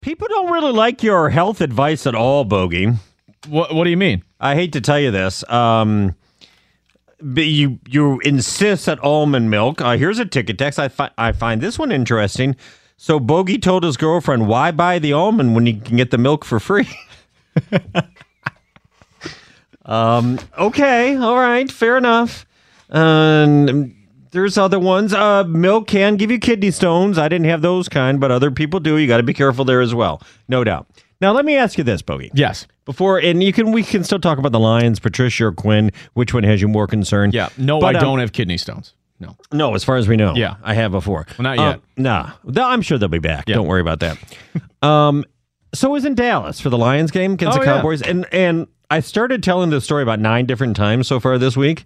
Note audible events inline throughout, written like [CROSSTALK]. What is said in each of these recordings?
People don't really like your health advice at all, Bogey. What What do you mean? I hate to tell you this. Um, but you you insist that almond milk. Uh, here's a ticket text. I, fi- I find this one interesting. So Bogey told his girlfriend, "Why buy the almond when you can get the milk for free?" [LAUGHS] um. Okay. All right. Fair enough. Um. There's other ones. Uh, milk can give you kidney stones. I didn't have those kind, but other people do. You got to be careful there as well, no doubt. Now let me ask you this, Bogey. Yes. Before and you can we can still talk about the Lions, Patricia or Quinn. Which one has you more concerned? Yeah. No, But, I um, don't have kidney stones. No. No, as far as we know. Yeah. I have before. Well, not Um, yet. nah. I'm sure they'll be back. Yeah. Don't worry about that. [LAUGHS] um, so is in Dallas for the Lions game against Oh, the yeah. Cowboys, and and I started telling this story about nine different times so far this week.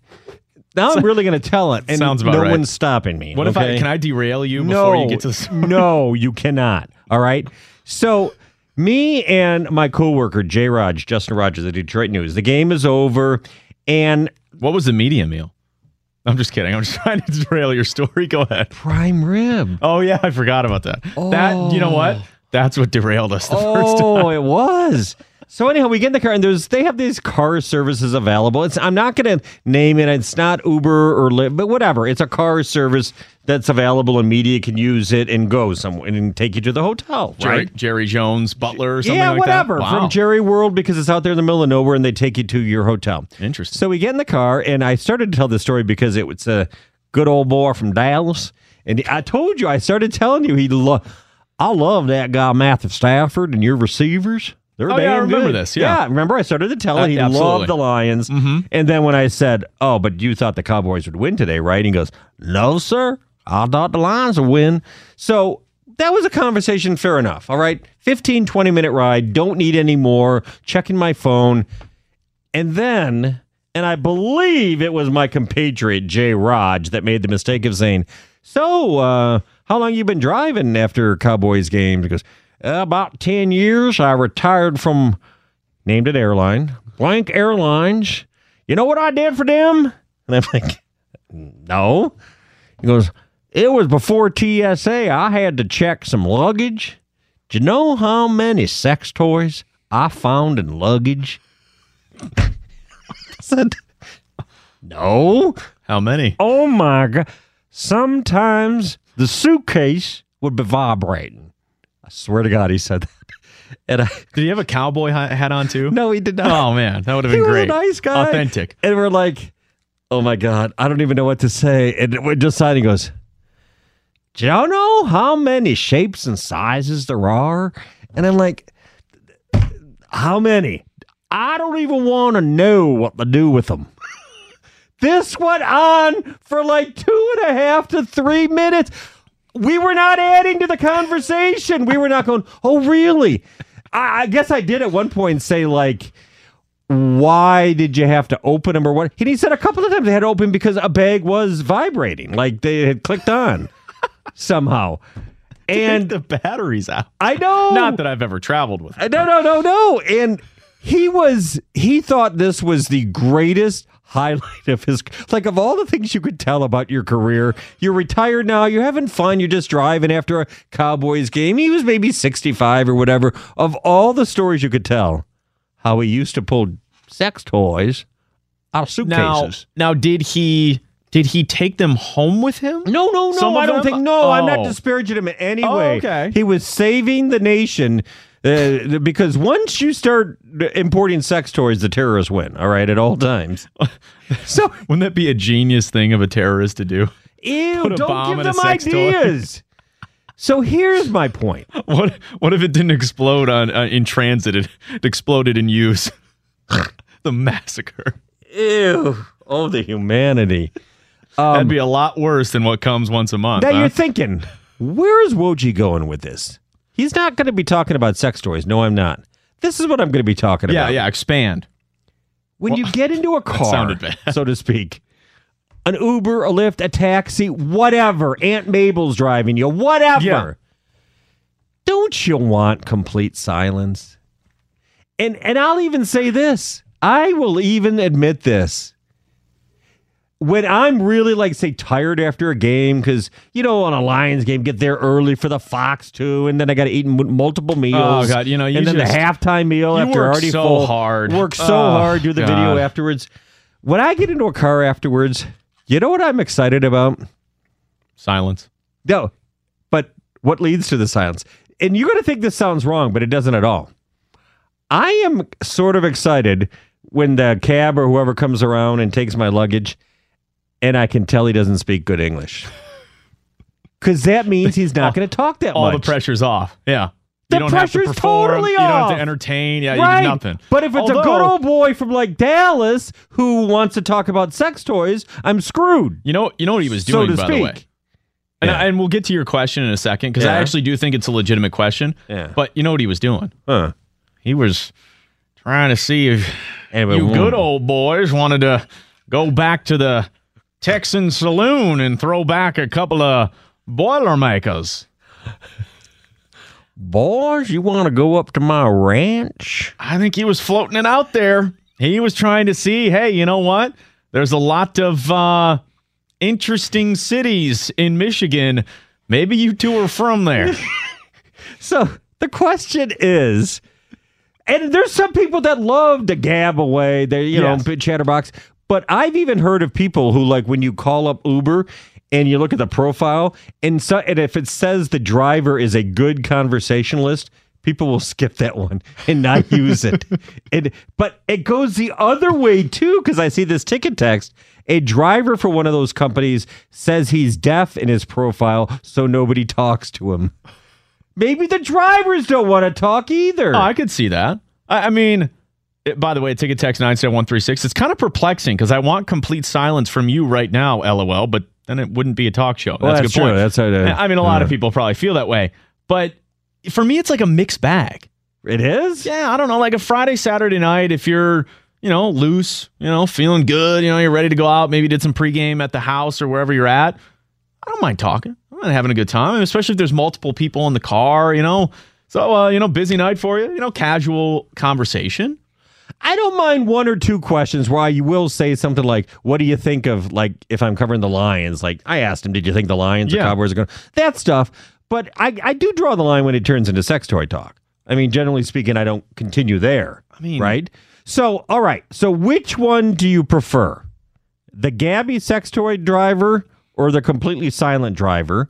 Now I'm really going to tell it, and Sounds about no right. one's stopping me. What if I okay? can I derail you no, before you get to the story? [LAUGHS] no, you cannot. All right. So me and my coworker Jay Raj, Justin Rogers, of the Detroit News. The game is over, and What was the media meal? I'm just kidding. I'm just [LAUGHS] trying to derail your story. Go ahead. prime rib. Oh yeah, I forgot about that. That you know what? Oh. That's what derailed us the [LAUGHS] first oh, time. Oh, it was. So anyhow, we get in the car and there's they have these car services available. It's I'm not going to name it. It's not Uber or Lyft, but whatever. It's a car service that's available and media can use it and go somewhere and take you to the hotel, Jerry, right? Jerry Jones, Butler, or something yeah, like whatever. that. Wow. From Jerry World because it's out there in the middle of nowhere and they take you to your hotel. Interesting. So we get in the car, and I started to tell this story because it was a good old boy from Dallas. And I told you, I started telling you he lo- I love that guy Matthew Stafford and your receivers. They're Oh, yeah, I remember this, yeah. remember I started to tell Uh, him he absolutely. loved the Lions. And then when I said, "Oh, but you thought the Cowboys would win today, right?" He goes, "No, sir. I thought the Lions would win." So that was a conversation fair enough. All right. 15 20 minute ride, don't need any more. Checking my phone. And then, and I believe it was my compatriot Jay Raj that made the mistake of saying, "So, uh, how long you been driving after Cowboys games?" He goes, "Uh, "About ten years. I retired from named an airline, Blank Airlines. You know what I did for them?" [LAUGHS] And I'm like, "No." He goes, "It was before TSA. I had to check some luggage. Do you know how many sex toys I found in luggage?" [LAUGHS] I said, "No." How many? Oh my god! Sometimes the suitcase would be vibrating. I swear to God, he said that. [LAUGHS] And I, Did he have a cowboy hat on too? no, he did not. Oh man, that would have he been was great. a nice guy, Authentic. And we're like, "Oh my God, I don't even know what to say." And we're just signing. He goes, "Do you know how many shapes and sizes there are?" And I'm like, "How many?" I don't even want to know what to do with them. [LAUGHS] This went on for like two and a half to three minutes. We were not adding to the conversation. We were not going, oh, really? I, I guess I did at one point say, like, why did you have to open them or what? And he said a couple of times they had to open because a bag was vibrating, like they had clicked on [LAUGHS] somehow. And And the batteries out. I know. Not that I've ever traveled with. No, no, no, no. And he was he thought this was the greatest highlight of his like of all the things you could tell about your career. You're retired now, you're having fun, you're just driving after a Cowboys game. He was maybe 65 or whatever. Of all the stories you could tell, how he used to pull sex toys out of suitcases. now did he did he take them home with him? No, no, no. I don't them? think. No, I'm not Oh. disparaging him in any Oh, way. okay. He was saving the nation uh, because once you start importing sex toys, the terrorists win. All right, at all times. [LAUGHS] so, Wouldn't that be a genius thing of a terrorist to do? ew, don't give them ideas. [LAUGHS] so here's my point. What what if it didn't explode on uh, in transit? It, it exploded in use. [LAUGHS] the massacre. Ew. Oh, the humanity. That'd be a lot worse than what comes once a month. Now huh? you're thinking, where is Woj going with this? He's not going to be talking about sex toys. No, I'm not. This is what I'm going to be talking Yeah, about. yeah. Yeah, expand. When you get into a [LAUGHS] car, so to speak, an Uber, a Lyft, a taxi, whatever, Aunt Mabel's driving you, whatever. Yeah. Don't you want complete silence? And and I'll even say this. I will even admit this. When I'm really like say tired after a game cuz you know on a Lions game get there early for the Fox too and then I got to eat m- multiple meals. Oh, God, you know, you and then just- the halftime meal you after work already so full. hard. Work so Oh, hard, do the video afterwards. When I get into a car afterwards, you know what I'm excited about? Silence. No, but what leads to the silence? And you're to think this sounds wrong, but it doesn't at all. I am sort of excited when the cab or whoever comes around and takes my luggage, and I can tell he doesn't speak good English. Because that means he's not [LAUGHS] oh, going to talk that All much. All the pressure's off. Yeah. The you don't have to pressure's perform. totally You don't have to entertain. Yeah, right. you do nothing. But if it's a good old boy from like Dallas who wants to talk about sex toys, I'm screwed. You know, you know what he was so doing, to by speak. the way. And, Yeah. and we'll get to your question in a second because I actually do think it's a legitimate question. Yeah. But you know what he was doing? Huh. He was trying to see if you good old boys wanted to go back to the Texan saloon and throw back a couple of Boilermakers. boys, you want to go up to my ranch? I think he was floating it out there. He was trying to see, hey, you know what? There's a lot of uh, interesting cities in Michigan. Maybe you two are from there. [LAUGHS] So the question is, and there's some people that love to gab away, they you Yes. know, chatterbox. But I've even heard of people who like when you call up Uber and you look at the profile, and so and if it says the driver is a good conversationalist, people will [LAUGHS] skip that one and not [LAUGHS] use it. and but it goes the other way too, because I see this ticket text. A driver for one of those companies says he's deaf in his profile, so nobody talks to him. Maybe the drivers don't want to talk either. Oh, I could see that. I, I mean, it- by the way, ticket text 97136. It's kind of perplexing because I want complete silence from you right now, lol, but then it wouldn't be a talk show. Well, that's, a that's good point. true. That's how to- I mean, a lot of people probably feel that way. But for me, it's like a mixed bag. it is? Yeah, I don't know. Like a Friday, Saturday night, if you're, you know, loose, you know, feeling good, you know, you're ready to go out, maybe did some pregame at the house or wherever you're at, I don't mind talking. I'm not having a good time, especially if there's multiple people in the car, you know. So, uh, you know, busy night for you, you know, casual conversation. I don't mind one or two questions where I will say something like, "What do you think of like if I'm covering the Lions?" Like I asked him, "Did you think the Lions or Cowboys are going?" That stuff. But I I do draw the line when it turns into sex toy talk. I mean, generally speaking, I don't continue there. I mean- right? So, all right. So, which one do you prefer? The Gabby sex toy driver or the completely silent driver?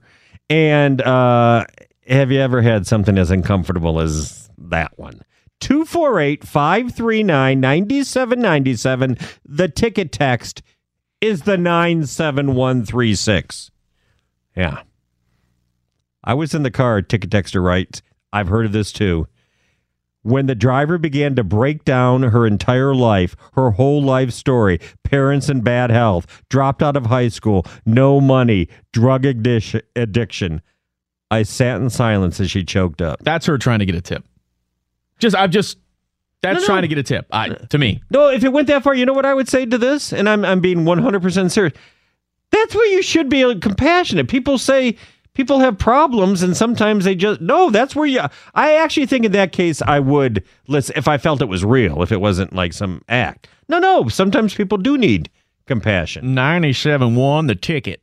And uh, have you ever had something as uncomfortable as that one? 248 539 9797. The ticket text is the 97136. Yeah. I was in the car, ticket texter writes, I've heard of this too. When the driver began to break down her entire life, her whole life story, parents in bad health, dropped out of high school, no money, drug addiction, addiction, I sat in silence as she choked up. That's her trying to get a tip. Just, I'm just, that's No, no. trying to get a tip. I, to me, No, if it went that far, you know what I would say to this? And I'm I'm being 100% serious. That's where you should be uh, compassionate. People say people have problems and sometimes they just No, that's where you I actually think in that case I would listen if I felt it was real, if it wasn't like some act. No, no, sometimes people do need compassion. 97 won the ticket.